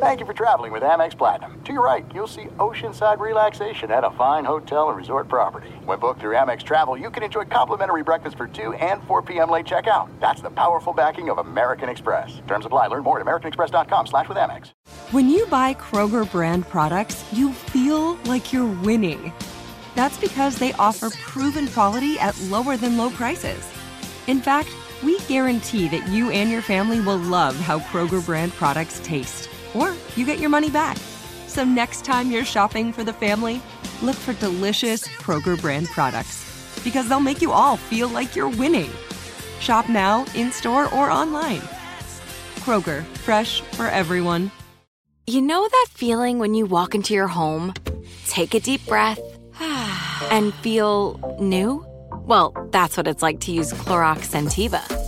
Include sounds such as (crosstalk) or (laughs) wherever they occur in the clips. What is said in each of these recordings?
Thank you for traveling with Amex Platinum. To your right, you'll see oceanside relaxation at a fine hotel and resort property. When booked through Amex Travel, you can enjoy complimentary breakfast for 2 and 4 p.m. late checkout. That's the powerful backing of American Express. Terms apply. Learn more at americanexpress.com slash with Amex. When you buy Kroger brand products, you feel like you're winning. That's because they offer proven quality at lower than low prices. In fact, we guarantee that you and your family will love how Kroger brand products taste, or you get your money back. So next time you're shopping for the family, look for delicious Kroger brand products because they'll make you all feel like you're winning. Shop now, in store, or online. Kroger, fresh for everyone. You know that feeling when you walk into your home, take a deep breath, (sighs) and feel new? Well, that's what it's like to use Clorox Scentiva.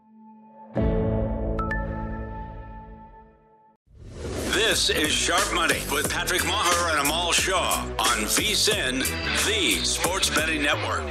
This is Sharp Money with Patrick Meagher and Amal Shaw on VSIN, the Sports Betting Network.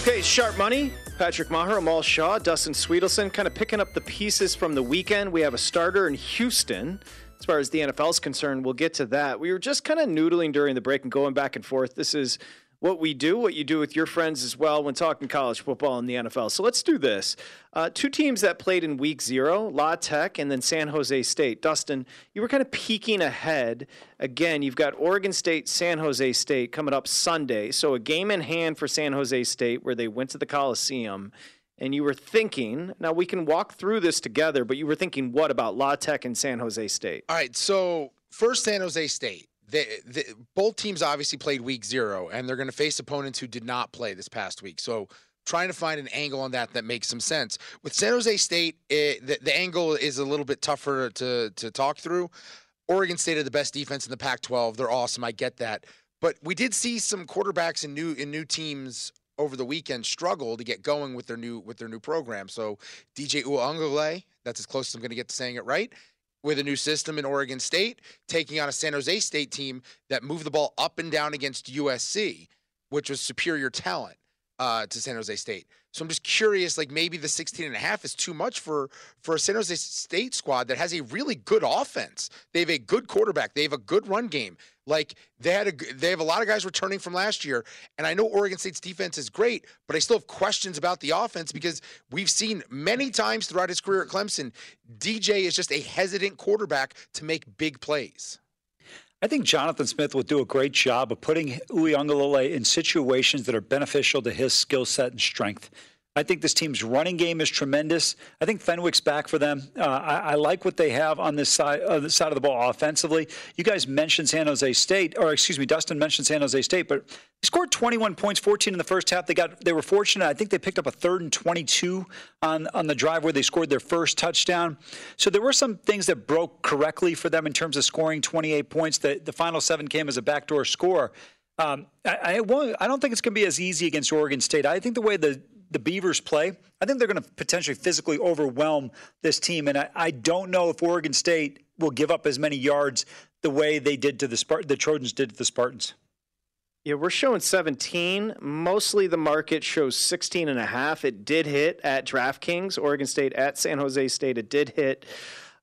Okay, Sharp Money. Patrick Meagher, Amal Shaw, Dustin Swedelson, kind of picking up the pieces from the weekend. We have a starter in Houston. As far as the NFL is concerned, we'll get to that. We were just kind of noodling during the break and going back and forth. This is what we do, what you do with your friends as well when talking college football and the NFL. So let's do this. Uh, two teams that played in week zero, La Tech and then San Jose State. Dustin, you were kind of peeking ahead. Again, you've got Oregon State, San Jose State coming up Sunday. So a game in hand for San Jose State where they went to the Coliseum. And you were thinking, now we can walk through this together, but you were thinking what about La Tech and San Jose State? All right, so first San Jose State they, they, both teams obviously played week zero, and they're going to face opponents who did not play this past week. So trying to find an angle on that that makes some sense. With San Jose State, it, the, the angle is a little bit tougher to to talk through. Oregon State had the best defense in the Pac-12. They're awesome. I get that, but we did see some quarterbacks in new in new teams over the weekend struggle to get going with their new with their new program. So DJ Uiagalelei, that's as close as I'm going to get to saying it right with a new system in Oregon State, taking on a San Jose State team that moved the ball up and down against USC, which was superior talent uh, to San Jose State. So I'm just curious, like maybe the 16 and a half is too much for for a San Jose State squad that has a really good offense. They have a good quarterback. They have a good run game. Like they had a they have a lot of guys returning from last year, and I know Oregon State's defense is great, but I still have questions about the offense because we've seen many times throughout his career at Clemson, DJ is just a hesitant quarterback to make big plays. I think Jonathan Smith will do a great job of putting Uiagalelei in situations that are beneficial to his skill set and strength. I think this team's running game is tremendous. I think Fenwick's back for them. Uh, I, I, like what they have on this side, uh, side of the ball offensively. You guys mentioned San Jose State, or excuse me, Dustin mentioned San Jose State, but they scored 21 points, 14 in the first half. They got they were fortunate. I think they picked up a third and 22 on on the drive where they scored their first touchdown. So there were some things that broke correctly for them in terms of scoring 28 points. The the final seven came as a backdoor score. Um, I, I, I, don't think it's going to be as easy against Oregon State. I think the way the the Beavers play, I think they're going to potentially physically overwhelm this team. And I, I, don't know if Oregon State will give up as many yards the way they did to the Spart- the Trojans did to the Spartans. Yeah, we're showing 17. Mostly the market shows 16 and a half. It did hit at DraftKings, Oregon State at San Jose State. It did hit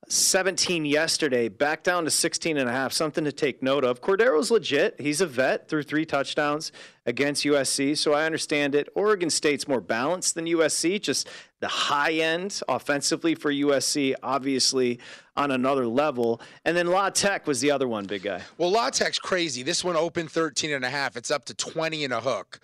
17 yesterday, back down to 16 and a half. Something to take note of. Cordeiro's legit. He's a vet through three touchdowns against USC, so I understand it. Oregon State's more balanced than USC, just the high end offensively for USC, obviously on another level. And then La Tech was the other one, big guy. Well, La Tech's crazy. This one opened 13 and a half. It's up to 20 and a hook.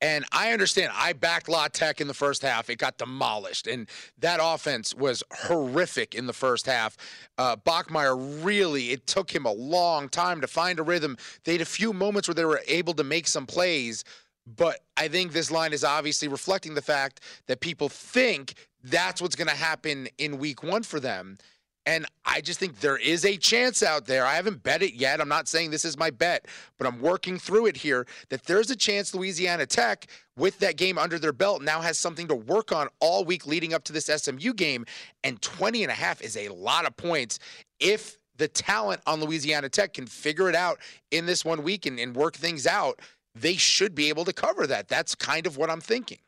And I understand. I backed La Tech in the first half. It got demolished, and that offense was horrific in the first half. Uh, Bachmeier really. It took him a long time to find a rhythm. They had a few moments where they were able to make some plays, but I think this line is obviously reflecting the fact that people think that's what's going to happen in Week One for them. And I just think there is a chance out there. I haven't bet it yet. I'm not saying this is my bet, but I'm working through it here that there's a chance Louisiana Tech, with that game under their belt, now has something to work on all week leading up to this SMU game. And 20 and a half is a lot of points if the talent on Louisiana Tech can figure it out in this one week and, and work things out. They should be able to cover that. That's kind of what I'm thinking.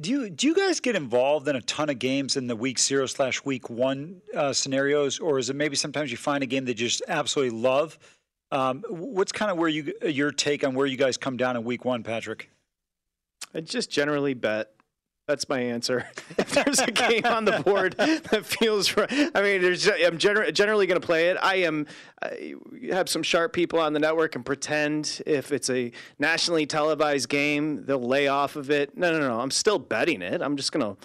Do you do you guys get involved in a ton of games in the week zero slash week one uh, scenarios, or is it maybe sometimes you find a game that you just absolutely love? Um, what's kind of where you your take on where you guys come down in week one, Patrick? I just generally bet that's my answer. (laughs) If there's a game on the board that feels right, I mean, there's, I'm gener- generally going to play it. I am I have some sharp people on the network and pretend if it's a nationally televised game, they'll lay off of it. No, no, no. I'm still betting it. I'm just going to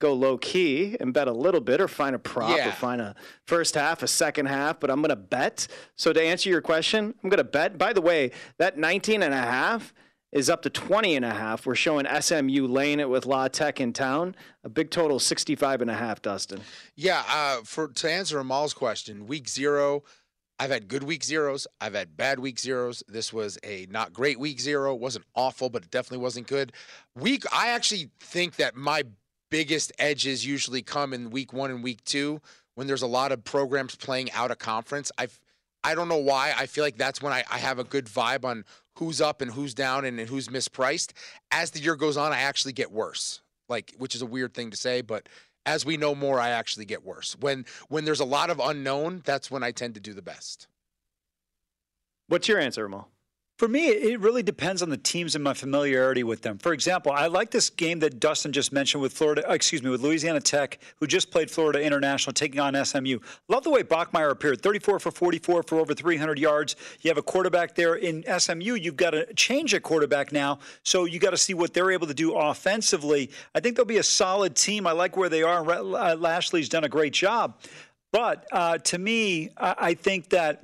go low key and bet a little bit or find a prop Yeah. or find a first half, a second half, but I'm going to bet. So to answer your question, I'm going to bet. By the way, that 19 and a half is up to 20 and a half. We're showing SMU laying it with La Tech in town. A big total 65 and a half, Dustin. Yeah, uh, for to answer Amal's question, week zero, I've had good week zeros. I've had bad week zeros. This was a not great week zero. It wasn't awful, but it definitely wasn't good. Week, I actually think that my biggest edges usually come in week one and week two when there's a lot of programs playing out of conference. I've I don't know why. I feel like that's when I, I have a good vibe on who's up and who's down and, and who's mispriced. As the year goes on, I actually get worse. Like, which is a weird thing to say, but as we know more, I actually get worse. When when there's a lot of unknown, that's when I tend to do the best. What's your answer, Amal? For me, it really depends on the teams and my familiarity with them. For example, I like this game that Dustin just mentioned with Florida, uh, excuse me, with Louisiana Tech, who just played Florida International, taking on SMU. Love the way Bachmeier appeared, 34 for 44 for over 300 yards. You have a quarterback there in SMU. You've got to change a quarterback now, so you got to see what they're able to do offensively. I think they'll be a solid team. I like where they are. uh, Lashlee's done a great job. But uh, to me, I, I think that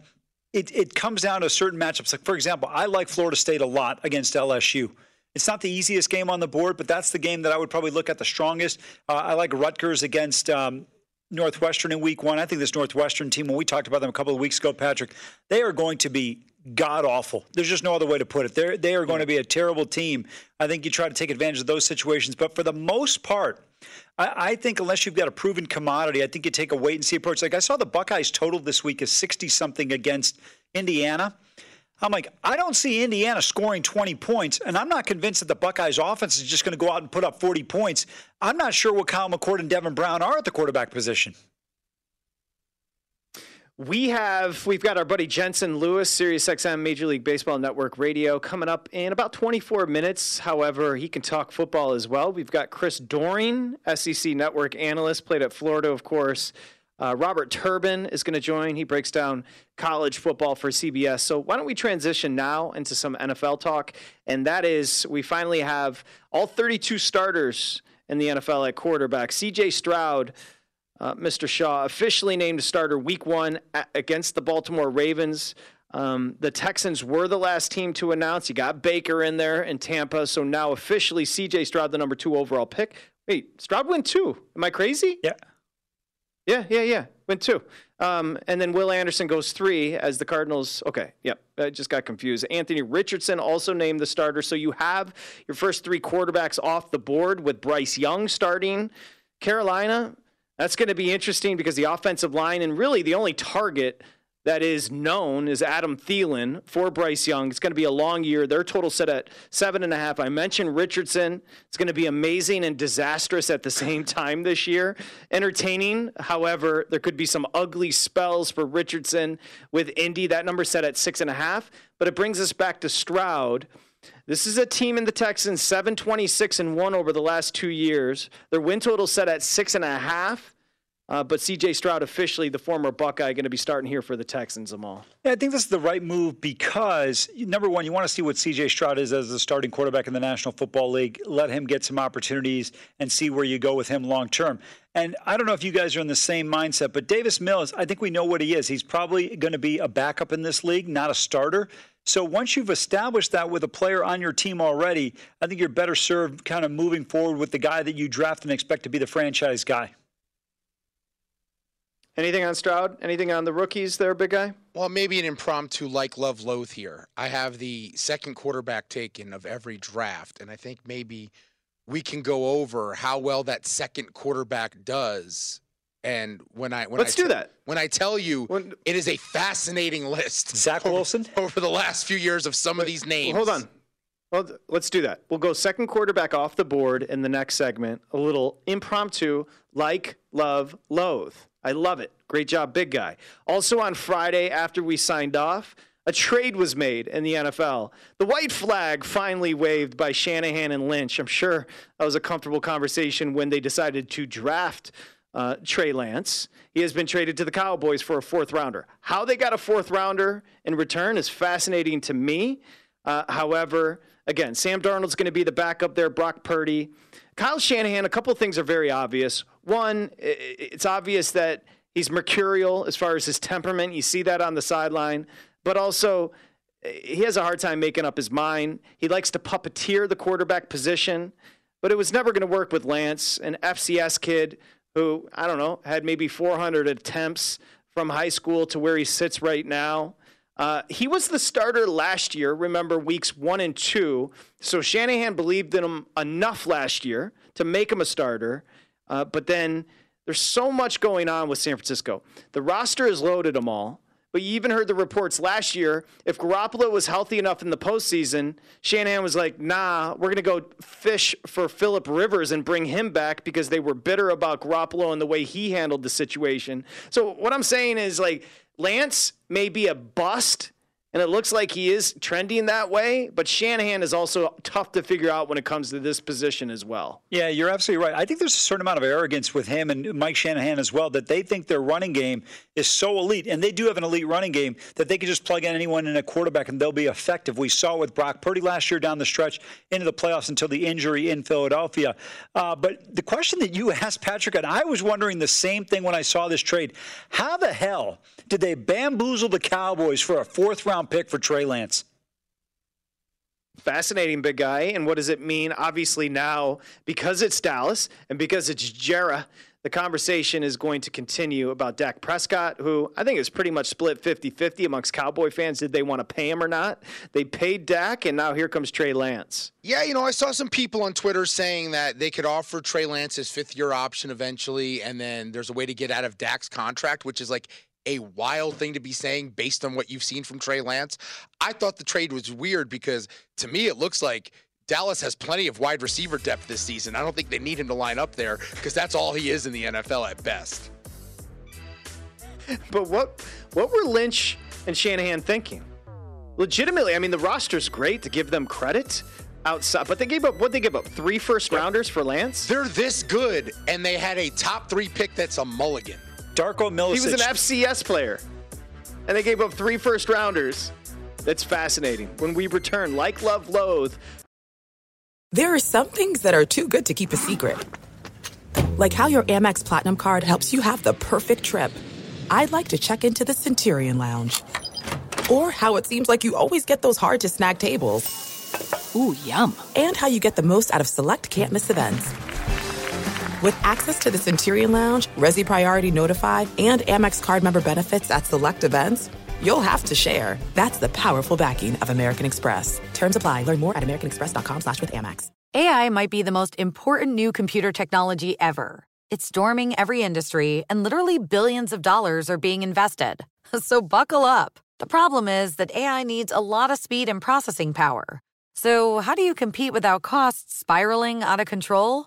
it, it comes down to certain matchups. Like, for example, I like Florida State a lot against LSU. It's not the easiest game on the board, but that's the game that I would probably look at the strongest. Uh, I like Rutgers against um, Northwestern in week one. I think this Northwestern team, when we talked about them a couple of weeks ago, Patrick, they are going to be god awful. There's just no other way to put it. They're, they are going to be a terrible team. I think you try to take advantage of those situations. But for the most part, I, I think unless you've got a proven commodity, I think you take a wait and see approach. Like I saw the Buckeyes total this week is 60 something against Indiana. I'm like, I don't see Indiana scoring 20 points, and I'm not convinced that the Buckeyes offense is just going to go out and put up 40 points. I'm not sure what Kyle McCord and Devin Brown are at the quarterback position. We have we've got our buddy Jensen Lewis, Sirius XM Major League Baseball Network Radio, coming up in about 24 minutes. However, he can talk football as well. We've got Chris Doering, SEC Network analyst, played at Florida, of course. Uh, Robert Turbin is going to join. He breaks down college football for CBS. So why don't we transition now into some NFL talk? And that is, we finally have all 32 starters in the NFL at quarterback. C.J. Stroud uh, Mr. Shaw officially named a starter week one against the Baltimore Ravens. Um, the Texans were the last team to announce. You got Baker in there in Tampa. So now officially CJ Stroud, the number two overall pick. Wait, Stroud went two. Am I crazy? Yeah. Yeah, yeah, yeah. Went two. Um, and then Will Anderson goes three as the Cardinals. Okay, yep. I just got confused. Anthony Richardson also named the starter. So you have your first three quarterbacks off the board with Bryce Young starting. Carolina, that's going to be interesting because the offensive line and really the only target that is known is Adam Thielen for Bryce Young. It's going to be a long year. Their total set at seven and a half. I mentioned Richardson. It's going to be amazing and disastrous at the same (laughs) time this year. Entertaining, however, there could be some ugly spells for Richardson with Indy. That number set at six and a half. But it brings us back to Stroud. This is a team in the Texans, 726 and 1 over the last two years. Their win total set at six and a half. Uh, but CJ Stroud, officially the former Buckeye, going to be starting here for the Texans, Amal. Yeah, I think this is the right move because number one, you want to see what CJ Stroud is as the starting quarterback in the National Football League. Let him get some opportunities and see where you go with him long term. And I don't know if you guys are in the same mindset, but Davis Mills, I think we know what he is. He's probably going to be a backup in this league, not a starter. So once you've established that with a player on your team already, I think you're better served kind of moving forward with the guy that you draft and expect to be the franchise guy. Anything on Stroud? Anything on the rookies there, big guy? Well, maybe an impromptu like love loathe here. I have the second quarterback taken of every draft, and I think maybe we can go over how well that second quarterback does. And when I when let's I do that. When I tell you, When- it is a fascinating list. Zach over- Wilson? (laughs) over the last few years of some of these names. Hold on. Well, let's do that. We'll go second quarterback off the board in the next segment. A little impromptu, like, love, loathe. I love it. Great job, big guy. Also on Friday, after we signed off, a trade was made in the NFL. The white flag finally waved by Shanahan and Lynch. I'm sure that was a comfortable conversation when they decided to draft uh, Trey Lance. He has been traded to the Cowboys for a fourth rounder. How they got a fourth rounder in return is fascinating to me. Uh, however, again, Sam Darnold's going to be the backup there, Brock Purdy. Kyle Shanahan, a couple things are very obvious. One, it's obvious that he's mercurial as far as his temperament. You see that on the sideline. But also, he has a hard time making up his mind. He likes to puppeteer the quarterback position, but it was never going to work with Lance, an FCS kid who, I don't know, had maybe 400 attempts from high school to where he sits right now. Uh, he was the starter last year, remember weeks one and two. So Shanahan believed in him enough last year to make him a starter. Uh, but then there's so much going on with San Francisco. The roster is loaded them all. But you even heard the reports last year. If Garoppolo was healthy enough in the postseason, Shanahan was like, nah, we're going to go fish for Philip Rivers and bring him back because they were bitter about Garoppolo and the way he handled the situation. So what I'm saying is like, Lance may be a bust, and it looks like he is trending that way, but Shanahan is also tough to figure out when it comes to this position as well. Yeah, you're absolutely right. I think there's a certain amount of arrogance with him and Mike Shanahan as well that they think their running game is so elite, and they do have an elite running game that they can just plug in anyone in a quarterback and they'll be effective. We saw with Brock Purdy last year down the stretch into the playoffs until the injury in Philadelphia. Uh, but the question that you asked, Patrick, and I was wondering the same thing when I saw this trade: How the hell did they bamboozle the Cowboys for a fourth round pick for Trey Lance? Fascinating, big guy. And what does it mean? Obviously, now, because it's Dallas and because it's Jerry, the conversation is going to continue about Dak Prescott, who I think is pretty much split 50 50 amongst Cowboy fans. Did they want to pay him or not? They paid Dak, and now here comes Trey Lance. Yeah, you know, I saw some people on Twitter saying that they could offer Trey Lance his fifth year option eventually, and then there's a way to get out of Dak's contract, which is like a wild thing to be saying based on what you've seen from Trey Lance. I thought the trade was weird because to me it looks like Dallas has plenty of wide receiver depth this season. I don't think they need him to line up there because that's all he is in the NFL at best. But what what were Lynch and Shanahan thinking? Legitimately, I mean, the roster's great to give them credit outside, but they gave up what they give up three first rounders for Lance. They're this good, and they had a top three pick that's a mulligan. Darko Milicic. He was an FCS player, and they gave up three first rounders. That's fascinating. When we return, like, love, loathe, There are some things that are too good to keep a secret. Like how your Amex Platinum card helps you have the perfect trip. I'd like to check into the Centurion Lounge. Or how it seems like you always get those hard to snag tables. Ooh, yum. And how you get the most out of select can't miss events. With access to the Centurion Lounge, Resy Priority Notified, and Amex card member benefits at select events, you'll have to share. That's the powerful backing of American Express. Terms apply. Learn more at americanexpress.com slash with Amex. AI might be the most important new computer technology ever. It's storming every industry, and literally billions of dollars are being invested. (laughs) So buckle up. The problem is that AI needs a lot of speed and processing power. So, how do you compete without costs spiraling out of control?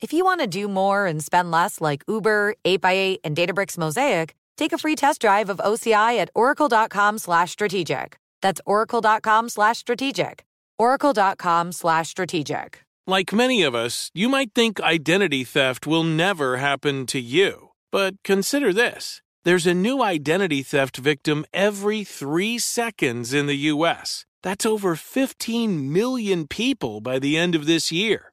If you want to do more and spend less like Uber, 8x8, and Databricks Mosaic, take a free test drive of OCI at oracle.com slash strategic. That's oracle.com slash strategic. oracle.com slash strategic. Like many of us, you might think identity theft will never happen to you. But consider this There's a new identity theft victim every three seconds in the U.S. That's over 15 million people by the end of this year,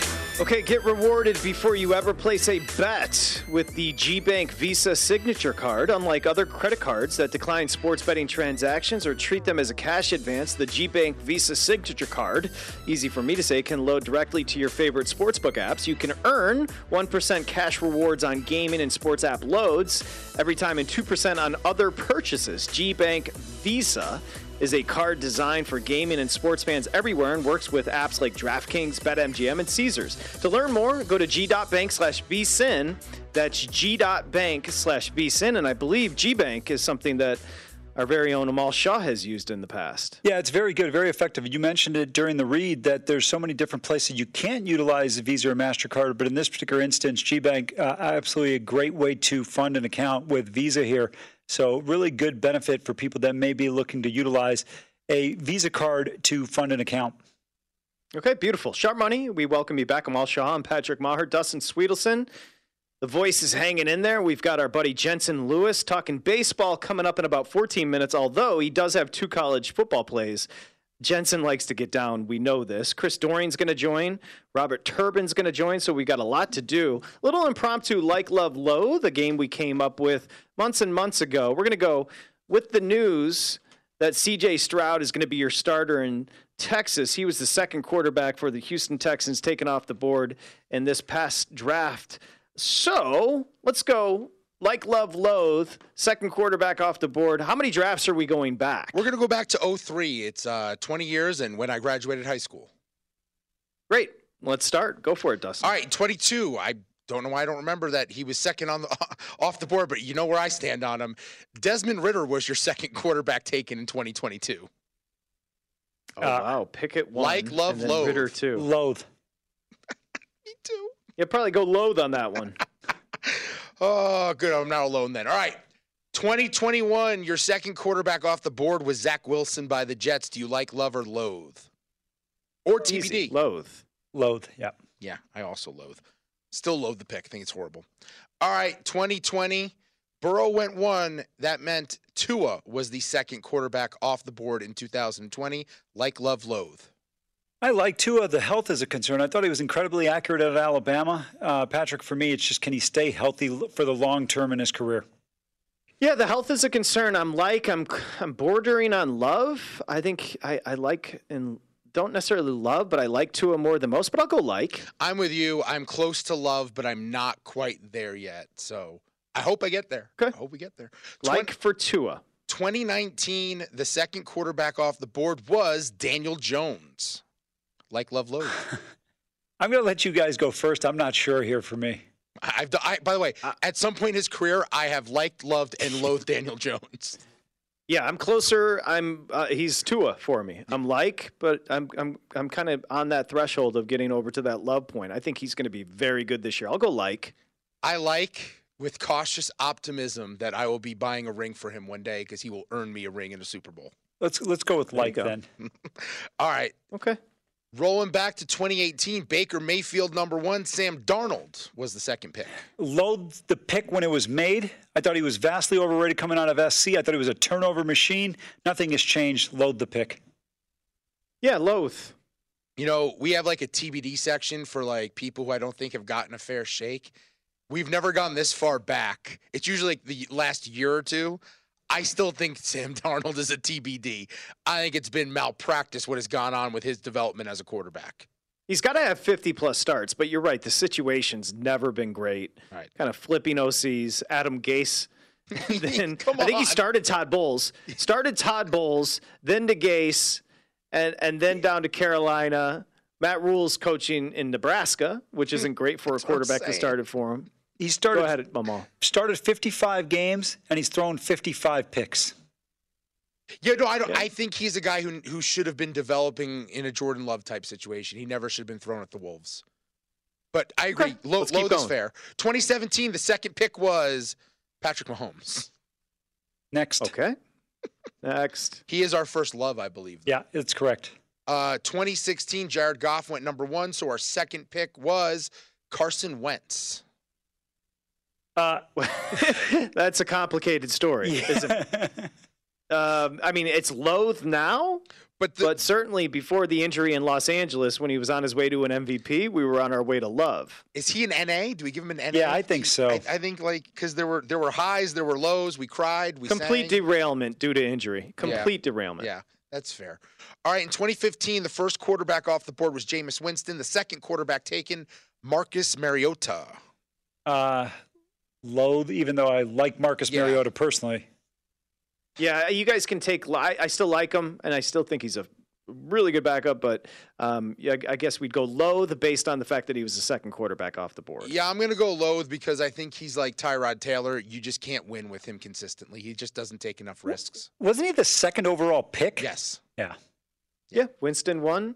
Okay, get rewarded before you ever place a bet with the G Bank Visa Signature Card. Unlike other credit cards that decline sports betting transactions or treat them as a cash advance, the G Bank Visa Signature Card, easy for me to say, can load directly to your favorite sportsbook apps. You can earn 1% cash rewards on gaming and sports app loads every time and 2% on other purchases. G Bank Visa is a card designed for gaming and sports fans everywhere and works with apps like DraftKings, BetMGM, and Caesars. To learn more, go to g.bank slash vsin. That's g.bank slash vsin. And I believe GBank is something that our very own Amal Shaw has used in the past. Yeah, it's very good, very effective. You mentioned it during the read that there's so many different places you can't utilize Visa or MasterCard, but in this particular instance, GBank, uh, absolutely a great way to fund an account with Visa here. So, really good benefit for people that may be looking to utilize a Visa card to fund an account. Okay, beautiful. Sharp Money, we welcome you back. Amal Shaw and Patrick Meagher, Dustin Swedelson. The voice is hanging in there. We've got our buddy Jensen Lewis talking baseball coming up in about 14 minutes, although he does have two college football plays. Jensen likes to get down. We know this. Chris Doering's going to join. Robert Turbin's going to join. So we got a lot to do. Little impromptu, like, love, loathe, the game we came up with months and months ago. We're going to go with the news that CJ Stroud is going to be your starter in Texas. He was the second quarterback for the Houston Texans taken off the board in this past draft. So let's go like love loathe second quarterback off the board how many drafts are we going back We're going to go back to 03. It's uh, 20 years and when I graduated high school. great let's start go for it dustin All right, 22. I don't know why I don't remember that he was second on the (laughs) off the board, but you know where I stand on him. Desmond Ridder was your second quarterback taken in 2022. oh wow pickett one like, love, and then loathe. Ritter two Loathe. (laughs) Me too. yeah probably go loathe on that one (laughs) Oh, good. I'm not alone then. All right. 2021, your second quarterback off the board was Zach Wilson by the Jets. Do you like love or loathe? Or TBD? Easy. loathe Loathe, yeah. Yeah, I also loathe. Still loathe the pick. I think it's horrible. All right, 2020. Burrow went one. That meant Tua was the second quarterback off the board in 2020. Like, love, loathe. I like Tua. The health is a concern. I thought he was incredibly accurate at Alabama. Uh, Patrick, for me, it's just can he stay healthy for the long term in his career? yeah the health is a concern i'm like i'm i'm bordering on love i think i i like and don't necessarily love but i like Tua more than most but i'll go like I'm with you. I'm close to love, but I'm not quite there yet. So I hope I get there. Okay. I hope we get there. like for Tua 2019, the second quarterback off the board was Daniel Jones. Like, love, loathe. (laughs) I'm going to let you guys go first. I'm not sure here for me. I- I've, I, by the way, at some point in his career, I have liked, loved, and loathed Daniel (laughs) Jones. Yeah, I'm closer. I'm uh, he's Tua for me. I'm like, but I'm I'm I'm kind of on that threshold of getting over to that love point. I think he's going to be very good this year. I'll go like. I like, with cautious optimism, that I will be buying a ring for him one day because he will earn me a ring in a Super Bowl. Let's let's go with like then. (laughs) All right. Okay. Rolling back to 2018, Baker Mayfield number one, Sam Darnold was the second pick. Loathed the pick when it was made. I thought he was vastly overrated coming out of SC. I thought he was a turnover machine. Nothing has changed. Loathe the pick. Yeah, loath. You know, we have like a TBD section for like people who I don't think have gotten a fair shake. We've never gone this far back. It's usually like the last year or two. I still think Sam (laughs) Darnold is a TBD. I think it's been malpractice what has gone on with his development as a quarterback. He's got to have 50 plus starts, but you're right. The situation's never been great. Right. Kind of flipping OCs. Adam Gase. (laughs) then I think he started Todd Bowles. Started Todd Bowles, then to Gase, and and then down to Carolina. Matt Rhule's coaching in Nebraska, which isn't great for a quarterback that started for him. He Go started ahead, Mama. started 55 games and he's thrown 55 picks. Yeah, no, I don't. I think he's a guy who who should have been developing in a Jordan Love type situation. He never should have been thrown at the Wolves. But I agree. Okay, Low, let's keep low is fair. 2017, the second pick was Patrick Mahomes. Next. Okay. (laughs) Next. He is our first love, I believe. Yeah, it's correct. Uh, 2016, Jared Goff went number one, so our second pick was Carson Wentz. Uh, (laughs) that's a complicated story, isn't it? Um, I mean, it's loath now, But the, but certainly before the injury in Los Angeles, when he was on his way to an MVP, we were on our way to love. is he an NA? Do we give him an NA? Yeah, I think so. I, I think like because there were there were highs, there were lows. We cried. We Complete sang. derailment due to injury. Complete derailment. Yeah, that's fair. All right, in 2015, the first quarterback off the board was Jameis Winston. The second quarterback taken, Marcus Mariota. Uh, loathe, even though I like Marcus Yeah. Mariota personally. Yeah, you guys can take. I, I still like him, and I still think he's a really good backup. But um, yeah, I guess we'd go loath based on the fact that he was the second quarterback off the board. Yeah, I'm gonna go loathe because I think he's like Tyrod Taylor. You just can't win with him consistently. He just doesn't take enough risks. Wasn't he the second overall pick? Yes. Yeah. Yeah, Winston won,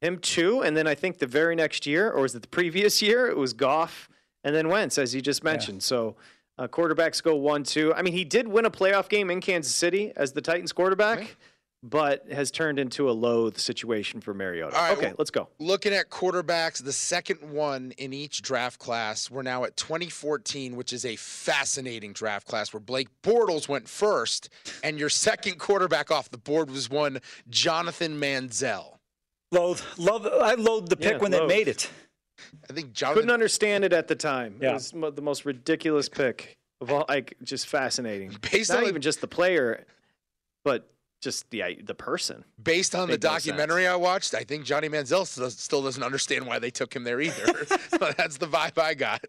him two, and then I think the very next year, or was it the previous year? It was Goff and then Wentz, as you just mentioned. So uh, quarterbacks go one, two. I mean, he did win a playoff game in Kansas City as the Titans quarterback, Right. but has turned into a loathe situation for Mariota. All right, okay, well- let's go. Looking at quarterbacks, the second one in each draft class, we're now at 2014, which is a fascinating draft class where Blake Bortles went first, and your second quarterback off the board was one Jonathan Manziel. Loathe. Love. I loathed the pick Yeah, when they made it. I think Jonathan. Couldn't understand it at the time. It Yeah. was mo- the most ridiculous pick of all. Like, just fascinating. Based Not on the- even just the player, but just the the person. Based on the Made no documentary I watched, I think Johnny Manziel still, still doesn't understand why they took him there either. (laughs) (laughs) so that's the vibe I got.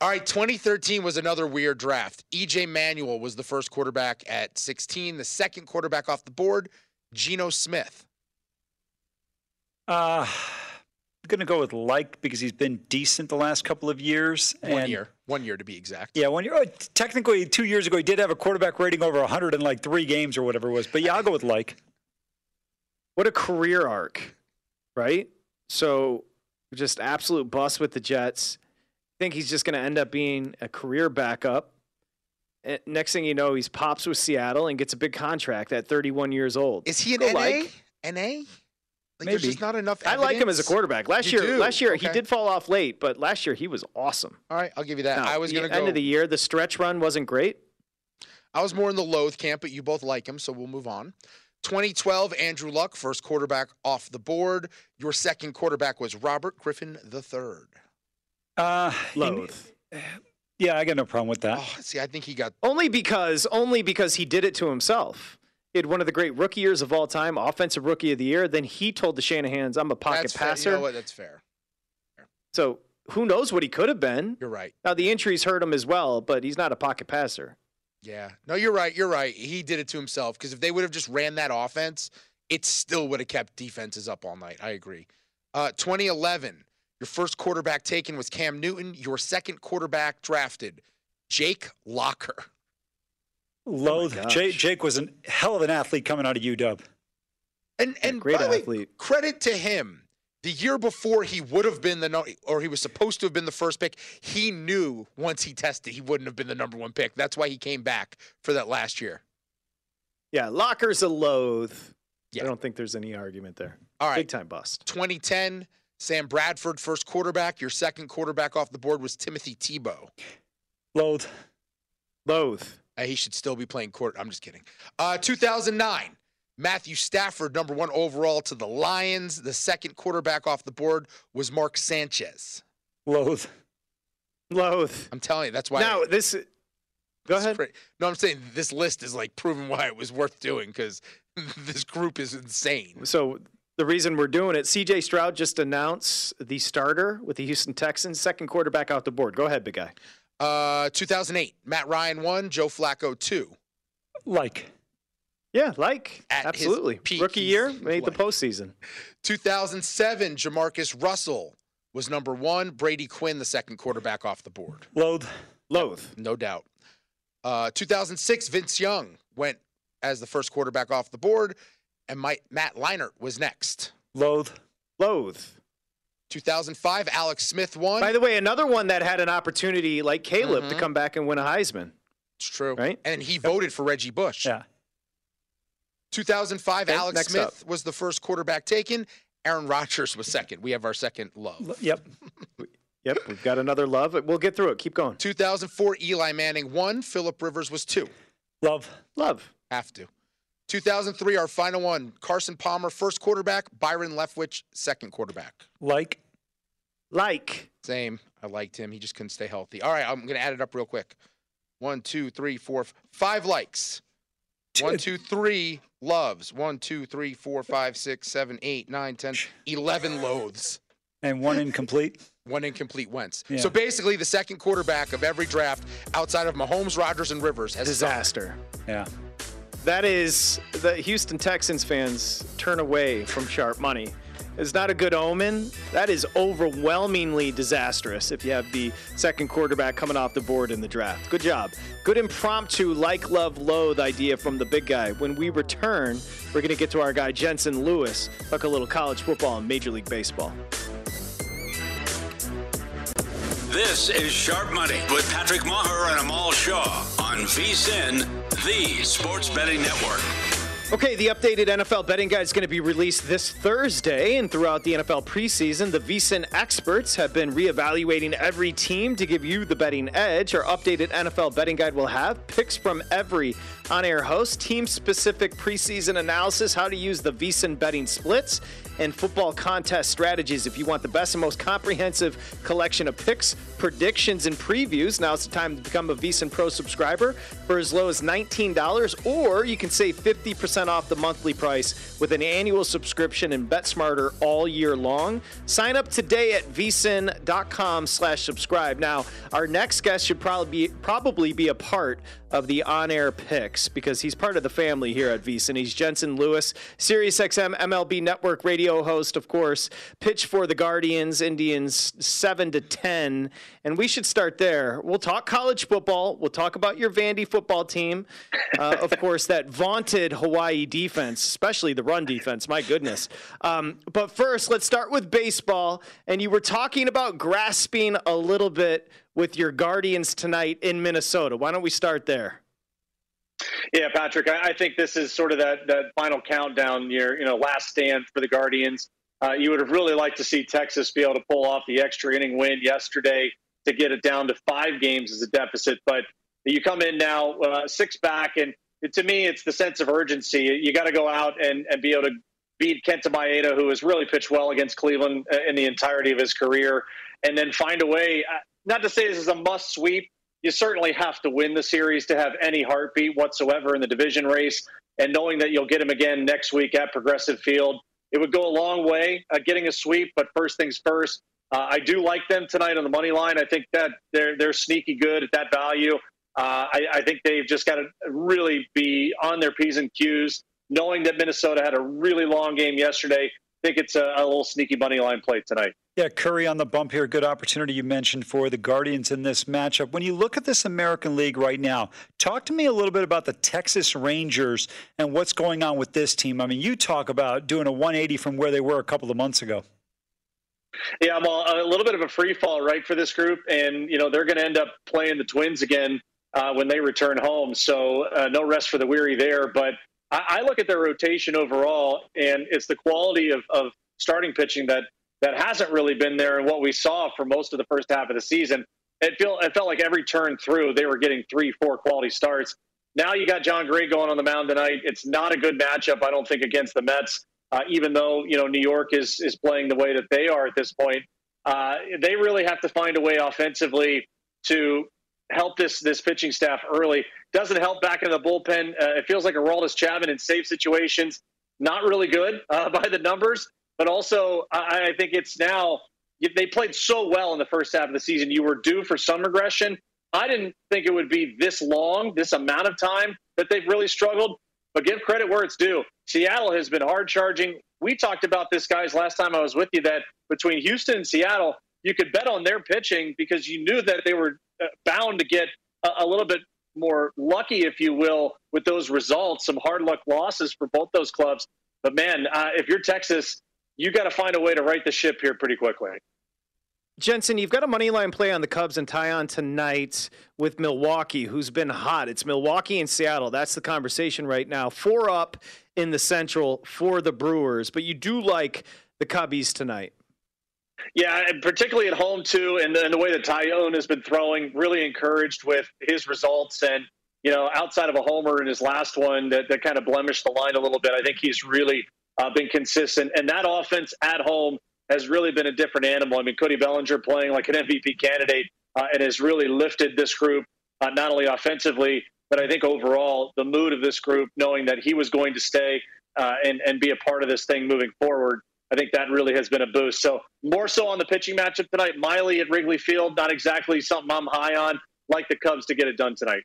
All right, 2013 was another weird draft. EJ Manuel was the first quarterback at 16. The second quarterback off the board, Geno Smith. Uh, I'm gonna go with like because he's been decent the last couple of years. One and- year, one year to be exact. Yeah, one year. Oh, technically, two years ago, he did have a quarterback rating over 100 in like three games or whatever it was. But yeah, I'll go with like. What a career arc, right? So just absolute bust with the Jets. I think he's just going to end up being a career backup. And next thing you know, he's pops with Seattle and gets a big contract at 31 years old. Is he an Go NA? like. NA? Like, there's Maybe. just not enough. I like him as a quarterback. Last You year, do? last year he did fall off late, but last year he was awesome. All right, I'll give you that. Now, I was going to go end of the year. The stretch run wasn't great. I was more in the loathe camp, but you both like him, so we'll move on. 2012, Andrew Luck, first quarterback off the board. Your second quarterback was Robert Griffin III. Uh, he- Loathe. yeah, I got no problem with that. Oh, see, I think he got Only because only because he did it to himself. He had one of the great rookie years of all time, offensive rookie of the year. Then he told the Shanahan's, "I'm a pocket that's fair. passer." You know what? That's fair. So who knows what he could have been? You're right. Now the injuries hurt him as well, but he's not a pocket passer. Yeah. No, you're right. You're right. He did it to himself because if they would have just ran that offense, it still would have kept defenses up all night. I agree. Uh, 2011, your first quarterback taken was Cam Newton. Your second quarterback drafted, Jake Locker. Oh loathe. gosh. Jake, Jake was a hell of an athlete coming out of UW. And and great by the way, athlete. credit to him. The year before he would have been the no, or he was supposed to have been the first pick. He knew once he tested he wouldn't have been the number one pick. That's why he came back for that last year. Yeah, Locker's a loathe. Yeah. I don't think there's any argument there. All right. Big time bust. 2010, Sam Bradford, first quarterback. Your second quarterback off the board was Timothy Tebow. Loathe. Loathe. Uh, he should still be playing court. I'm just kidding. Uh, 2009, Matthew Stafford, number one overall to the Lions. The second quarterback off the board was Mark Sanchez. Loathe. Loathe. I'm telling you, that's why. Now this. Go ahead. cra- No, I'm saying this list is like proving why it was worth doing because (laughs) this group is insane. So the reason we're doing it, CJ Stroud just announced the starter with the Houston Texans, second quarterback off the board. Go ahead, big guy. Uh, 2008, Matt Ryan one, Joe Flacco two. Like. Yeah, like At his absolutely. peak, Rookie year made the postseason. 2007, Jamarcus Russell was number one. Brady Quinn, the second quarterback off the board. Loathe. Loathe. No doubt. Uh, 2006, Vince Young went as the first quarterback off the board, and Mike, Matt Leinart was next. Loathe. Loathe. 2005, Alex Smith won. By the way, another one that had an opportunity like Caleb to Mhm. come back and win a Heisman. it's true. Right? And he voted for Reggie Bush. Yeah. 2005, Okay, Alex Smith was the first quarterback taken. Aaron Rodgers was second. We have our second love. Yep. Yep, we've got another love. We'll get through it. Keep going. 2004, Eli Manning won. Philip Rivers was two. Love. Love. Have to. 2003, our final one. Carson Palmer, first quarterback. Byron Leftwich, second quarterback. Like. Like. Same. I liked him. He just couldn't stay healthy. All right, I'm going to add it up real quick. One, two, three, four, f- five likes. One, two, three loves. One, two, three, four, five, six, seven, eight, nine, ten, eleven loathes. And one incomplete. One incomplete wins. Yeah. So basically, the second quarterback of every draft outside of Mahomes, Rodgers, and Rivers has sunk. Disaster. Yeah. That is the Houston Texans fans turn away from sharp money. It's not a good omen. That is overwhelmingly disastrous if you have the second quarterback coming off the board in the draft. Good job. Good impromptu like, love, loathe idea from the big guy. When we return, we're going to get to our guy Jensen Lewis, talk a little college football and Major League Baseball. This is Sharp Money with Patrick Meagher and Amal Shaw on VSIN, the Sports Betting Network. Okay, the updated NFL betting guide is going to be released this Thursday, and throughout the NFL preseason, the VSIN experts have been reevaluating every team to give you the betting edge. Our updated NFL betting guide will have picks from every on-air host, team-specific preseason analysis, how to use the VSIN betting splits, and football contest strategies. If you want the best and most comprehensive collection of picks, predictions, and previews, now's the time to become a VSIN Pro subscriber for as low as $19, or you can save 50% off the monthly price with an annual subscription and bet smarter all year long. Sign up today at vsin.com slash subscribe. Now, our next guest should probably be, probably be a part of the on-air picks because he's part of the family here at VSIN. He's Jensen Lewis, SiriusXM MLB Network radio host, of course. Pitch for the Guardians, Indians, seven to ten, and we should start there. We'll talk college football. We'll talk about your Vandy football team, uh, of (laughs) course, that vaunted Hawaii defense, especially the run defense. My goodness. Um, but first, let's start with baseball. And you were talking about grasping a little bit with your Guardians tonight in Minnesota. Why don't we start there? Yeah, Patrick, I, I think this is sort of that, that final countdown year, you know, last stand for the Guardians. Uh, you would have really liked to see Texas be able to pull off the extra inning win yesterday to get it down to five games as a deficit. But you come in now uh, six back, and to me, it's the sense of urgency. You got to go out and, and be able to beat Kenta Maeda, who has really pitched well against Cleveland uh, in the entirety of his career, and then find a way. uh, Not to say this is a must sweep. You certainly have to win the series to have any heartbeat whatsoever in the division race. And knowing that you'll get him again next week at Progressive Field, it would go a long way uh, getting a sweep. But first things first, uh, I do like them tonight on the money line. I think that they're they're sneaky good at that value. Uh, I, I think they've just got to really be on their p's and q's. Knowing that Minnesota had a really long game yesterday, think it's a, a little sneaky money line play tonight. Yeah, Curry on the bump here. Good opportunity you mentioned for the Guardians in this matchup. When you look at this American League right now, talk to me a little bit about the Texas Rangers and what's going on with this team. I mean, you talk about doing a 180 from where they were a couple of months ago. Yeah, I'm a, a little bit of a free fall, right, for this group, and you know they're going to end up playing the Twins again uh, when they return home. So uh, no rest for the weary there. But I, I look at their rotation overall, and it's the quality of, of starting pitching that that hasn't really been there, and what we saw for most of the first half of the season. It felt it felt like every turn through they were getting three, four quality starts. Now you got Jon Gray going on the mound tonight. It's not a good matchup, I don't think, against the Mets. Uh, even though you know New York is is playing the way that they are at this point, uh, they really have to find a way offensively to help this this pitching staff early. Doesn't help back in the bullpen. Uh, it feels like Aroldis Chapman in safe situations, not really good (laughs) uh, by the numbers. But also, I, I think it's now they played so well in the first half of the season. You were due for some regression. I didn't think it would be this long, this amount of time that they've really struggled. But give credit where it's due. Seattle has been hard charging. We talked about this, guys, last time I was with you that between Houston and Seattle, you could bet on their pitching because you knew that they were bound to get a, a little bit more lucky, if you will, with those results. Some hard luck losses for both those clubs. But man, uh, if you're Texas, you got to find a way to right the ship here pretty quickly. Jensen, you've got a money line play on the Cubs and Taillon tonight with Milwaukee, who's been hot. It's Milwaukee and Seattle. That's the conversation right now. Four up in the Central for the Brewers, but you do like the Cubbies tonight. Yeah, particularly at home too, and the, and the way that Taillon has been throwing, really encouraged with his results. And you know, outside of a homer in his last one, that, that kind of blemished the line a little bit. I think he's really uh, been consistent, and that offense at home has really been a different animal. I mean, Cody Bellinger playing like an MVP candidate uh, and has really lifted this group, uh, not only offensively, but I think overall the mood of this group, knowing that he was going to stay uh, and, and be a part of this thing moving forward. I think that really has been a boost. So more so on the pitching matchup tonight. Miley at Wrigley Field, not exactly something I'm high on. Like the Cubs to get it done tonight.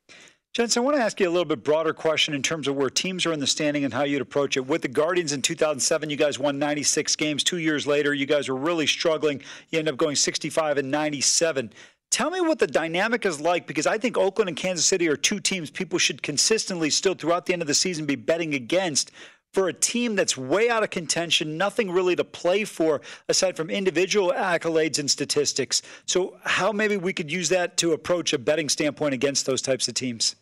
Jensen, I want to ask you a little bit broader question in terms of where teams are in the standing and how you'd approach it. With the Guardians in 2007, you guys won 96 games. Two years later, you guys were really struggling. You end up going 65 and 97. Tell me what the dynamic is like because I think Oakland and Kansas City are two teams people should consistently still throughout the end of the season be betting against for a team that's way out of contention, nothing really to play for aside from individual accolades and statistics. So, how maybe we could use that to approach a betting standpoint against those types of teams?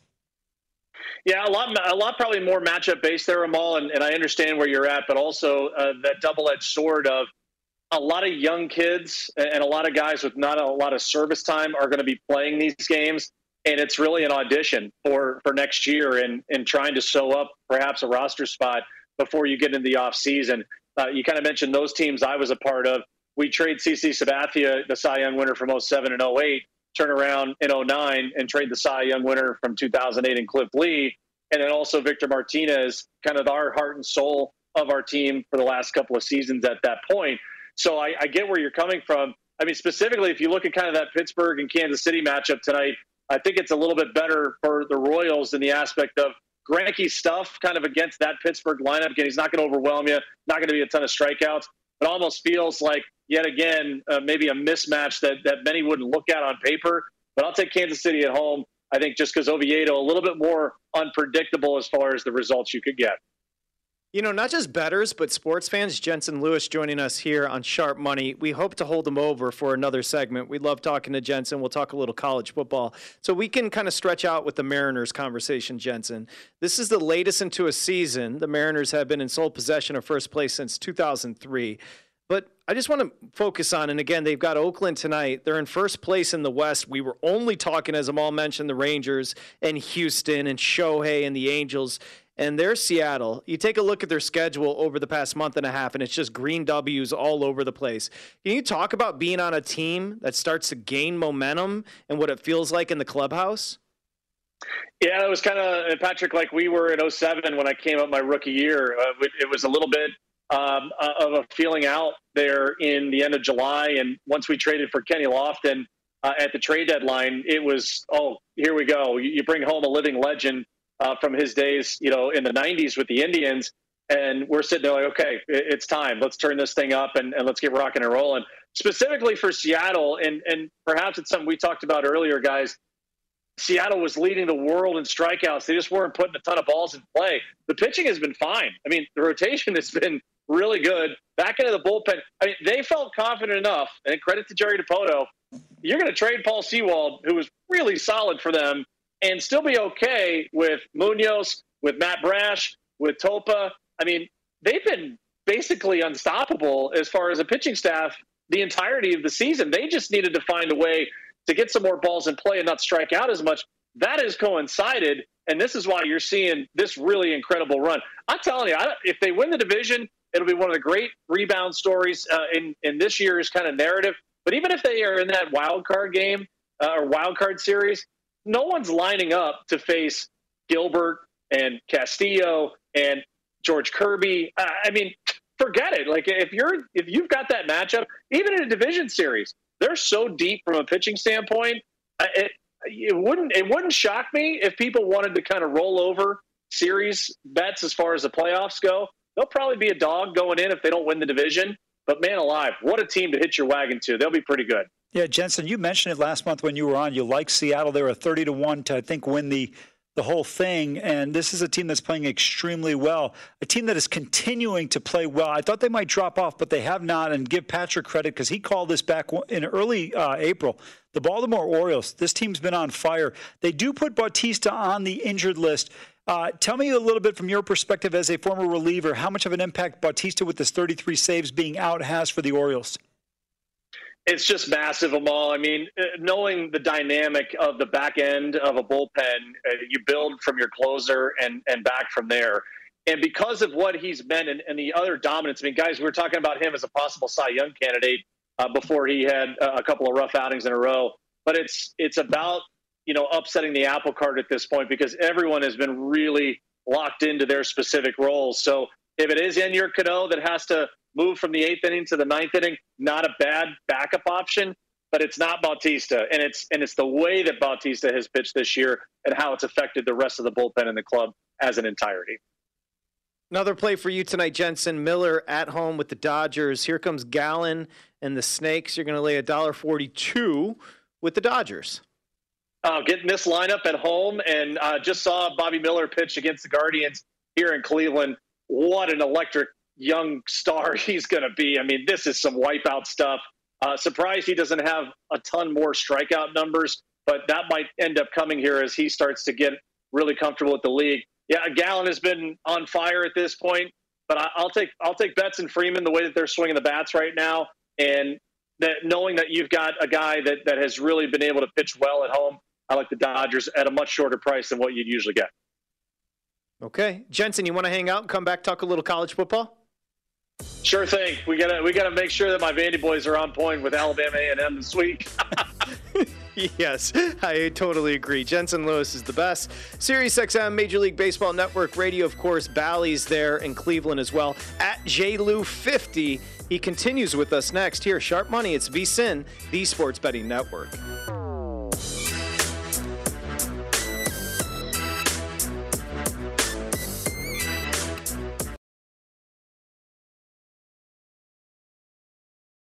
Yeah, a lot, a lot, probably more matchup based there, Amal, and, and I understand where you're at, but also uh, that double-edged sword of a lot of young kids and a lot of guys with not a lot of service time are going to be playing these games, and it's really an audition for for next year and and trying to sew up perhaps a roster spot before you get into the off season. Uh, you kind of mentioned those teams I was a part of. We trade CC Sabathia, the Cy Young winner from 07 and 08, turn around in 09 and trade the Cy Young winner from 2008 and Cliff Lee. And then also Victor Martinez, kind of our heart and soul of our team for the last couple of seasons at that point. So I, I get where you're coming from. I mean, specifically, if you look at kind of that Pittsburgh and Kansas City matchup tonight, I think it's a little bit better for the Royals in the aspect of Greinke stuff kind of against that Pittsburgh lineup. Again, he's not going to overwhelm you, not going to be a ton of strikeouts. It almost feels like yet again uh, maybe a mismatch that that many wouldn't look at on paper. But I'll take Kansas City at home. I think just because Oviedo a little bit more unpredictable as far as the results you could get. You know, not just betters, but sports fans. Jensen Lewis joining us here on Sharp Money. We hope to hold him over for another segment. We love talking to Jensen. We'll talk a little college football. So we can kind of stretch out with the Mariners conversation, Jensen. This is the latest into a season. The Mariners have been in sole possession of first place since 2003. But I just want to focus on, and again, they've got Oakland tonight. They're in first place in the West. We were only talking, as Amal mentioned, the Rangers and Houston and Shohei and the Angels and they're Seattle. You take a look at their schedule over the past month and a half, and it's just green W's all over the place. Can you talk about being on a team that starts to gain momentum and what it feels like in the clubhouse? Yeah, it was kind of, Patrick, like we were in 07 when I came up my rookie year. Uh, it was a little bit um, of a feeling out there in the end of July. And once we traded for Kenny Lofton uh, at the trade deadline, it was, oh, here we go. You bring home a living legend uh, from his days, you know, in the 90s with the Indians. And we're sitting there like, okay, it's time. Let's turn this thing up and, and let's get rocking and rolling. Specifically for Seattle, and, and perhaps it's something we talked about earlier, guys. Seattle was leading the world in strikeouts. They just weren't putting a ton of balls in play. The pitching has been fine. I mean, the rotation has been really good. Back into the bullpen. I mean, they felt confident enough, and credit to Jerry Dipoto, You're going to trade Paul Sewald, who was really solid for them, and still be okay with Munoz, with Matt Brash, with Topa. I mean, they've been basically unstoppable as far as a pitching staff the entirety of the season. They just needed to find a way to get some more balls in play and not strike out as much. That has coincided and this is why you're seeing this really incredible run. I'm telling you, if they win the division, it'll be one of the great rebound stories uh, in in this year's kind of narrative. But even if they are in that wild card game uh, or wild card series, no one's lining up to face Gilbert and Castillo and George Kirby. I mean, forget it. Like if you're if you've got that matchup, even in a division series, they're so deep from a pitching standpoint. Uh, it, it wouldn't it wouldn't shock me if people wanted to kind of roll over series bets as far as the playoffs go. They'll probably be a dog going in if they don't win the division. But man alive, what a team to hit your wagon to. They'll be pretty good. Yeah, Jensen, you mentioned it last month when you were on. You like Seattle. They were 30 to 1 to, I think, win the the whole thing. And this is a team that's playing extremely well, a team that is continuing to play well. I thought they might drop off, but they have not. And give Patrick credit because he called this back in early uh, April. The Baltimore Orioles, this team's been on fire. They do put Bautista on the injured list. Uh, tell me a little bit from your perspective as a former reliever, how much of an impact Bautista with his 33 saves being out has for the Orioles? It's just massive, Amal. I mean, uh, knowing the dynamic of the back end of a bullpen, uh, you build from your closer and, and back from there. And because of what he's been and, and, the other dominance, I mean, guys, we were talking about him as a possible Cy Young candidate uh, before he had a couple of rough outings in a row. But it's it's about you know upsetting the apple cart at this point because everyone has been really locked into their specific roles. So if it is Yennier Cano that has to move from the eighth inning to the ninth inning, not a bad backup option, but it's not Bautista. And it's and it's the way that Bautista has pitched this year and how it's affected the rest of the bullpen in the club as an entirety. Another play for you tonight, Jensen Miller at home with the Dodgers. Here comes Gallen and the Snakes. You're going to lay a dollar forty-two with the Dodgers. Uh, getting this lineup at home, and uh, just saw Bobby Miller pitch against the Guardians here in Cleveland. What an electric young star (laughs) he's going to be. I mean, this is some wipeout stuff. Uh, surprised he doesn't have a ton more strikeout numbers, but that might end up coming here as he starts to get really comfortable with the league. Yeah, Gallen has been on fire at this point, but I, will take I'll take Betts and Freeman the way that they're swinging the bats right now, and that knowing that you've got a guy that that has really been able to pitch well at home. I like the Dodgers at a much shorter price than what you'd usually get. Okay, Jensen, you want to hang out and come back talk a little college football? Sure thing. We gotta we gotta make sure that my Vandy boys are on point with Alabama A and M this week. (laughs) yes, I totally agree. Jensen Lewis is the best. Sirius XM Major League Baseball Network Radio, of course. Bally's there in Cleveland as well. At JLou50, he continues with us next here. Sharp Money. It's VSIN, the Sports Betting Network.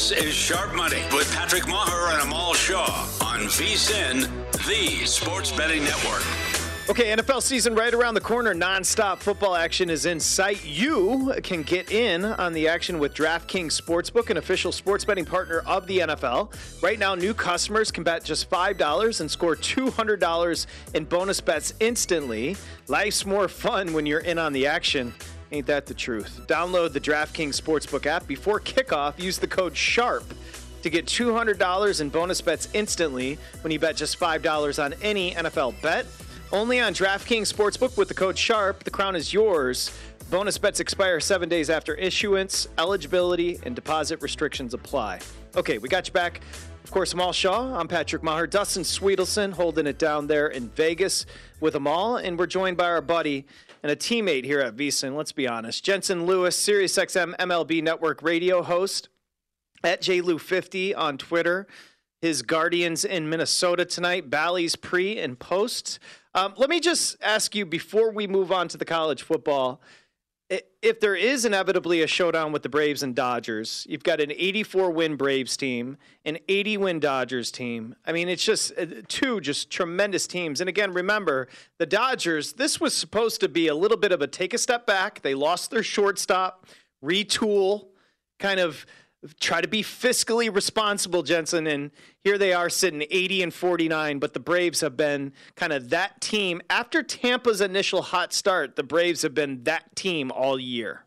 This is Sharp Money with Patrick Meagher and Amal Shaw on VSIN, the Sports Betting Network. Okay, NFL season right around the corner. Non-stop football action is in sight. You can get in on the action with DraftKings Sportsbook, an official sports betting partner of the NFL. Right now, new customers can bet just $5 and score $200 in bonus bets instantly. Life's more fun when you're in on the action. Ain't that the truth? Download the DraftKings Sportsbook app before kickoff. Use the code SHARP to get $200 in bonus bets instantly when you bet just $5 on any NFL bet. Only on DraftKings Sportsbook with the code SHARP. The crown is yours. Bonus bets expire seven days after issuance. Eligibility and deposit restrictions apply. Okay, we got you back. Of course, Amal Shaw. I'm Patrick Meagher. Dustin Swedelson holding it down there in Vegas with Amal. And we're joined by our buddy and a teammate here at VSIN. Let's be honest. Jensen Lewis, SiriusXM MLB Network radio host at JLou50 on Twitter. His Guardians in Minnesota tonight. Bally's pre and post. Um, let me just ask you before we move on to the college football if there is inevitably a showdown with the Braves and Dodgers, you've got an 84 win Braves team, an 80 win Dodgers team. I mean, it's just uh, two just tremendous teams. And again, remember, the Dodgers, this was supposed to be a little bit of a take a step back. They lost their shortstop, retool, kind of try to be fiscally responsible, Jensen. And here they are sitting 80 and 49. But the Braves have been kind of that team. After Tampa's initial hot start, the Braves have been that team all year.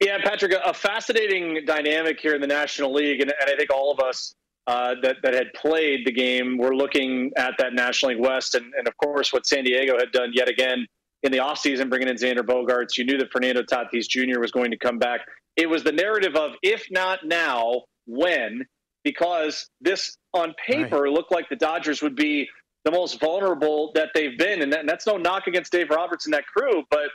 Yeah, Patrick, a fascinating dynamic here in the National League. And, and I think all of us uh, that, that had played the game were looking at that National League West. And, and of course, what San Diego had done yet again in the offseason, bringing in Xander Bogaerts. You knew that Fernando Tatis Jr. was going to come back it was the narrative of if not now, when? Because this on paper right. looked like the Dodgers would be the most vulnerable that they've been, and, that, and that's no knock against Dave Roberts and that crew. But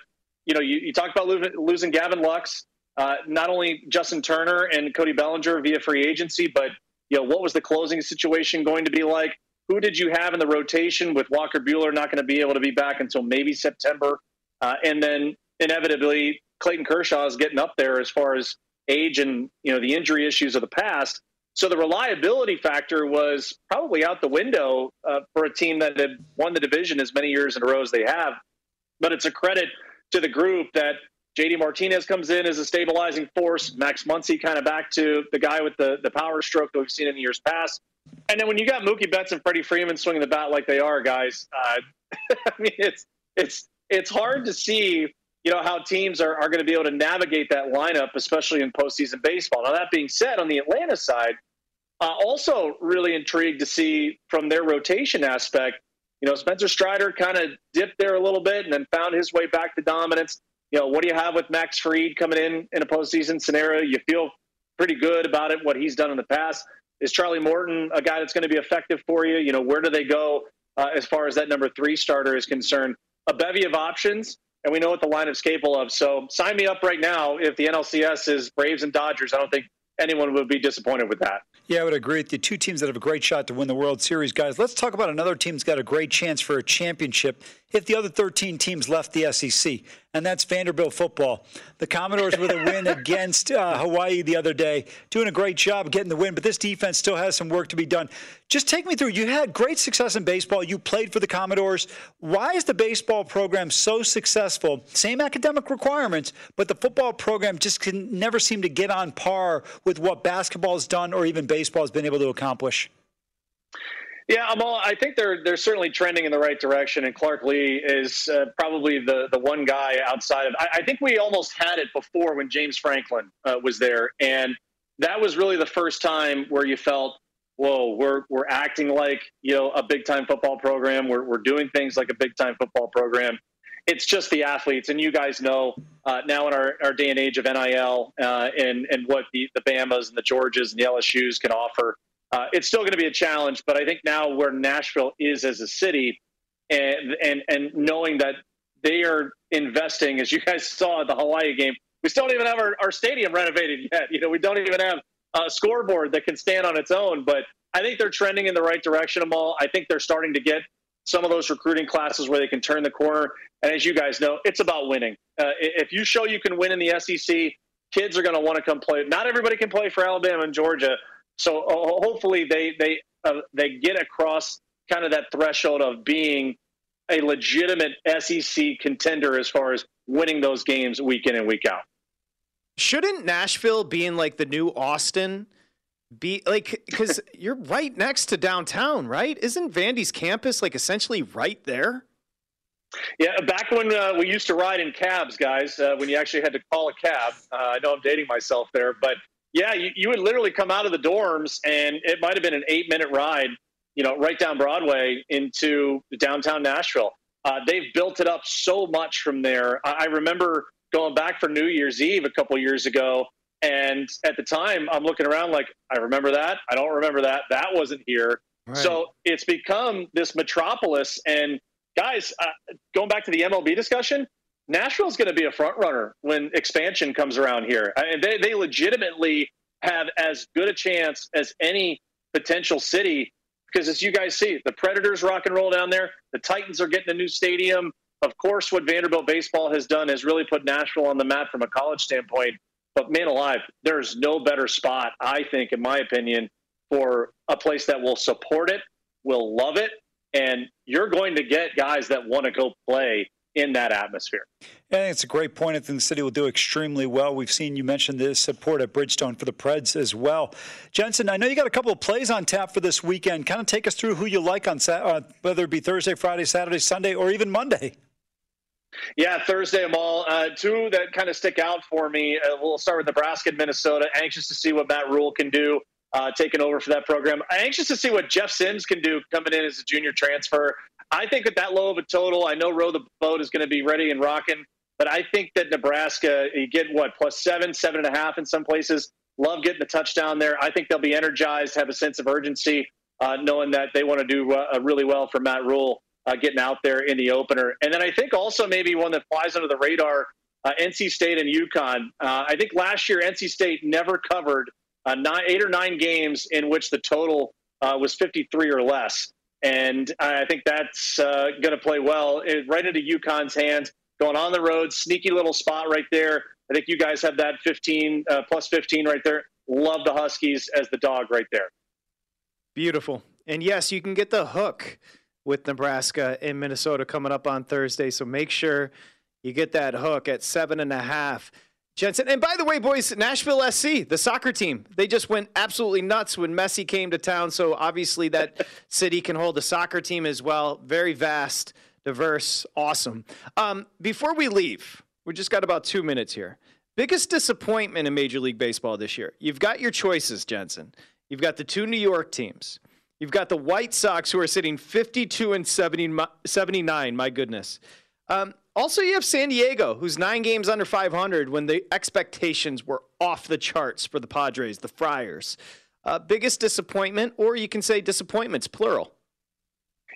you know, you, you talked about losing, losing Gavin Lux, uh, not only Justin Turner and Cody Bellinger via free agency, but you know, what was the closing situation going to be like? Who did you have in the rotation with Walker Buehler not going to be able to be back until maybe September? Uh, and then inevitably Clayton Kershaw is getting up there as far as age and you know the injury issues of the past. So the reliability factor was probably out the window uh, for a team that had won the division as many years in a row as they have. But it's a credit to the group that JD Martinez comes in as a stabilizing force. Max Muncy kind of back to the guy with the, the power stroke that we've seen in the years past. And then when you got Mookie Betts and Freddie Freeman swinging the bat like they are, guys, uh, (laughs) I mean it's it's it's hard to see you know how teams are, are going to be able to navigate that lineup, especially in postseason baseball. Now that being said, on the Atlanta side, uh, also really intrigued to see from their rotation aspect. You know, Spencer Strider kind of dipped there a little bit and then found his way back to dominance. You know, what do you have with Max Fried coming in in a postseason scenario? You feel pretty good about it, what he's done in the past. Is Charlie Morton a guy that's going to be effective for you? You know, where do they go uh, as far as that number three starter is concerned? A bevy of options and we know what the lineup's capable of. So sign me up right now. If the NLCS is Braves and Dodgers, I don't think anyone would be disappointed with that. Yeah, I would agree with you. Two teams that have a great shot to win the World Series, guys. Let's talk about another team that's got a great chance for a championship if the other 13 teams left the SEC, and that's Vanderbilt football. The Commodores with a win (laughs) against uh, Hawaii the other day, doing a great job getting the win, but this defense still has some work to be done. Just take me through. You had great success in baseball. You played for the Commodores. Why is the baseball program so successful? Same academic requirements, but the football program just can never seem to get on par with what basketball has done or even baseball has been able to accomplish. Yeah, I think they're they're certainly trending in the right direction, and Clark Lea is uh, probably the the one guy outside of. I, I, think we almost had it before when James Franklin uh, was there, and that was really the first time where you felt, whoa, we're we're acting like you know a big time football program. We're we're doing things like a big time football program. It's just the athletes, and you guys know uh, now in our, our day and age of NIL uh, and and what the the Bamas and the Georges and the LSU's can offer uh, it's still going to be a challenge, but I think now where Nashville is as a city, and and and knowing that they are investing, as you guys saw at the Hawaii game, we still don't even have our, our stadium renovated yet. You know, we don't even have a scoreboard that can stand on its own. But I think they're trending in the right direction. Amal. I think they're starting to get some of those recruiting classes where they can turn the corner. And as you guys know, it's about winning. Uh, if you show you can win in the SEC, kids are going to want to come play. Not everybody can play for Alabama and Georgia, so uh, hopefully they they uh, they get across kind of that threshold of being a legitimate SEC contender as far as winning those games week in and week out. Shouldn't Nashville being like the new Austin be like because (laughs) you're right next to downtown, right? Isn't Vandy's campus like essentially right there? Yeah, back when uh, we used to ride in cabs, guys, uh, when you actually had to call a cab. Uh, I know I'm dating myself there, but yeah, you, you would literally come out of the dorms and it might have been an eight minute ride, you know, right down Broadway into downtown Nashville. Uh, they've built it up so much from there. I, I remember going back for New Year's Eve a couple years ago. And at the time, I'm looking around like, I remember that. I don't remember that. That wasn't here. Right. So it's become this metropolis. And guys, uh, going back to the MLB discussion, Nashville's going to be a front runner when expansion comes around here. And they, they legitimately have as good a chance as any potential city because as you guys see, the Predators rock and roll down there. The Titans are getting a new stadium. Of course, what Vanderbilt baseball has done has really put Nashville on the map from a college standpoint. But man alive, there's no better spot, I think, in my opinion, for a place that will support it, will love it, and you're going to get guys that want to go play in that atmosphere. I think it's a great point. I think the city will do extremely well. We've seen you mention the support at Bridgestone for the Preds as well. Jensen, I know you got a couple of plays on tap for this weekend. Kind of take us through who you like on uh, whether it be Thursday, Friday, Saturday, Sunday, or even Monday. Yeah, Thursday, Amal. Uh, two that kind of stick out for me. Uh, we'll start with Nebraska and Minnesota. Anxious to see what Matt Rhule can do uh, taking over for that program. Anxious to see what Jeff Sims can do coming in as a junior transfer. I think at that low of a total, I know Row the Boat is going to be ready and rocking, but I think that Nebraska, you get what, plus seven, seven and a half in some places. Love getting the touchdown there. I think they'll be energized, have a sense of urgency, uh, knowing that they want to do uh, really well for Matt Rhule uh, getting out there in the opener. And then I think also maybe one that flies under the radar uh, NC State and UConn. Uh, I think last year NC State never covered uh, nine, eight or nine games in which the total was 53 or less. And I think that's uh, going to play well it, right into UConn's hands. Going on the road, sneaky little spot right there. I think you guys have that 15 uh, plus 15 right there. Love the Huskies as the dog right there. Beautiful. And yes, you can get the hook with Nebraska and Minnesota coming up on Thursday. So make sure you get that hook at seven and a half. Jensen. And by the way, boys, Nashville SC, the soccer team, they just went absolutely nuts when Messi came to town. So obviously that (laughs) city can hold a soccer team as well. Very vast, diverse, awesome. Um, before we leave, we just got about two minutes here. Biggest disappointment in Major League Baseball this year. You've got your choices, Jensen. You've got the two New York teams. You've got the White Sox who are sitting 52 and 70, 79. My goodness. Um, also, you have San Diego, who's nine games under 500 when the expectations were off the charts for the Padres, the Friars. Uh, biggest disappointment, or you can say disappointments, plural.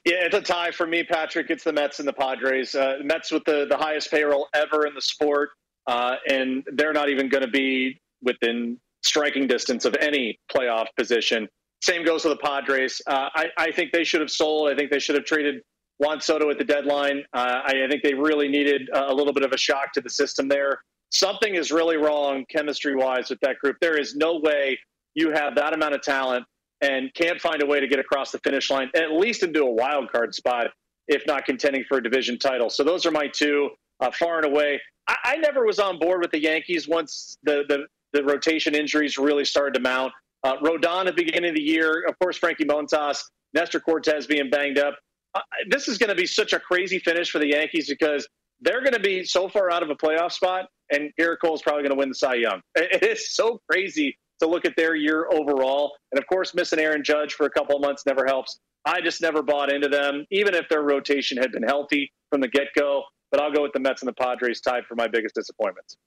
Yeah, it's a tie for me, Patrick. It's the Mets and the Padres. Uh, Mets with the, the highest payroll ever in the sport, uh, and they're not even going to be within striking distance of any playoff position. Same goes with the Padres. Uh, I, I think they should have sold. I think they should have traded Juan Soto at the deadline. Uh, I, I, think they really needed a little bit of a shock to the system there. Something is really wrong chemistry wise with that group. There is no way you have that amount of talent and can't find a way to get across the finish line, at least into a wild card spot, if not contending for a division title. So those are my two, uh, far and away. I, I, never was on board with the Yankees once the, the, the rotation injuries really started to mount. Uh, Rodon at the beginning of the year, of course, Frankie Montas, Nestor Cortes being banged up uh, this is going to be such a crazy finish for the Yankees because they're going to be so far out of a playoff spot, and Gerrit Cole is probably going to win the Cy Young. (laughs) It is so crazy to look at their year overall. And of course, missing Aaron Judge for a couple of months never helps. I just never bought into them, even if their rotation had been healthy from the get go. But I'll go with the Mets and the Padres tied for my biggest disappointments.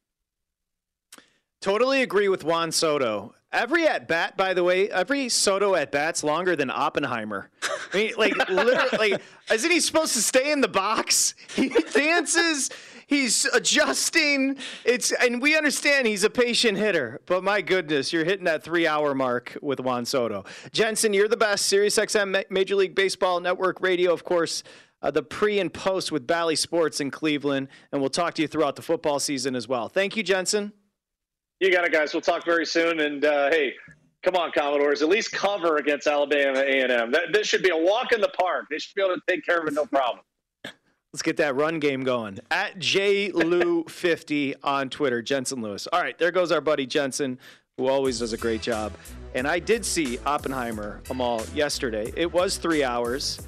Totally agree with Juan Soto. Every at bat, by the way, every Soto at bat's longer than Oppenheimer. I mean, like (laughs) literally, isn't he supposed to stay in the box? (laughs) He dances. He's adjusting. It's and we understand he's a patient hitter, but my goodness, you're hitting that three-hour mark with Juan Soto. Jensen, you're the best. SiriusXM Major League Baseball Network Radio, of course. Uh, the pre and post with Bally Sports in Cleveland, and we'll talk to you throughout the football season as well. Thank you, Jensen. You got it, guys. We'll talk very soon. And uh, hey, come on, Commodores, at least cover against Alabama A&M. That, this should be a walk in the park. They should be able to take care of it, no problem. Let's get that run game going. At JLou50 on Twitter, Jensen Lewis. All right, there goes our buddy Jensen, who always does a great job. And I did see Oppenheimer Amal yesterday. It was three hours.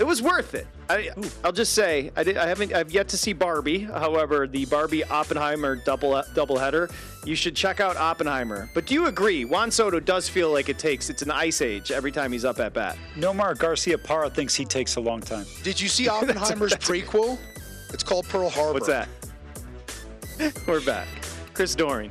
It was worth it. I, will just say I, did, I haven't. I've yet to see Barbie. However, the Barbie Oppenheimer double double header. You should check out Oppenheimer. But do you agree? Juan Soto does feel like it takes. It's an ice age every time he's up at bat. Nomar Garciaparra thinks he takes a long time. Did you see (laughs) Oppenheimer's prequel? It's called Pearl Harbor. What's that? (laughs) We're back. Chris Doering.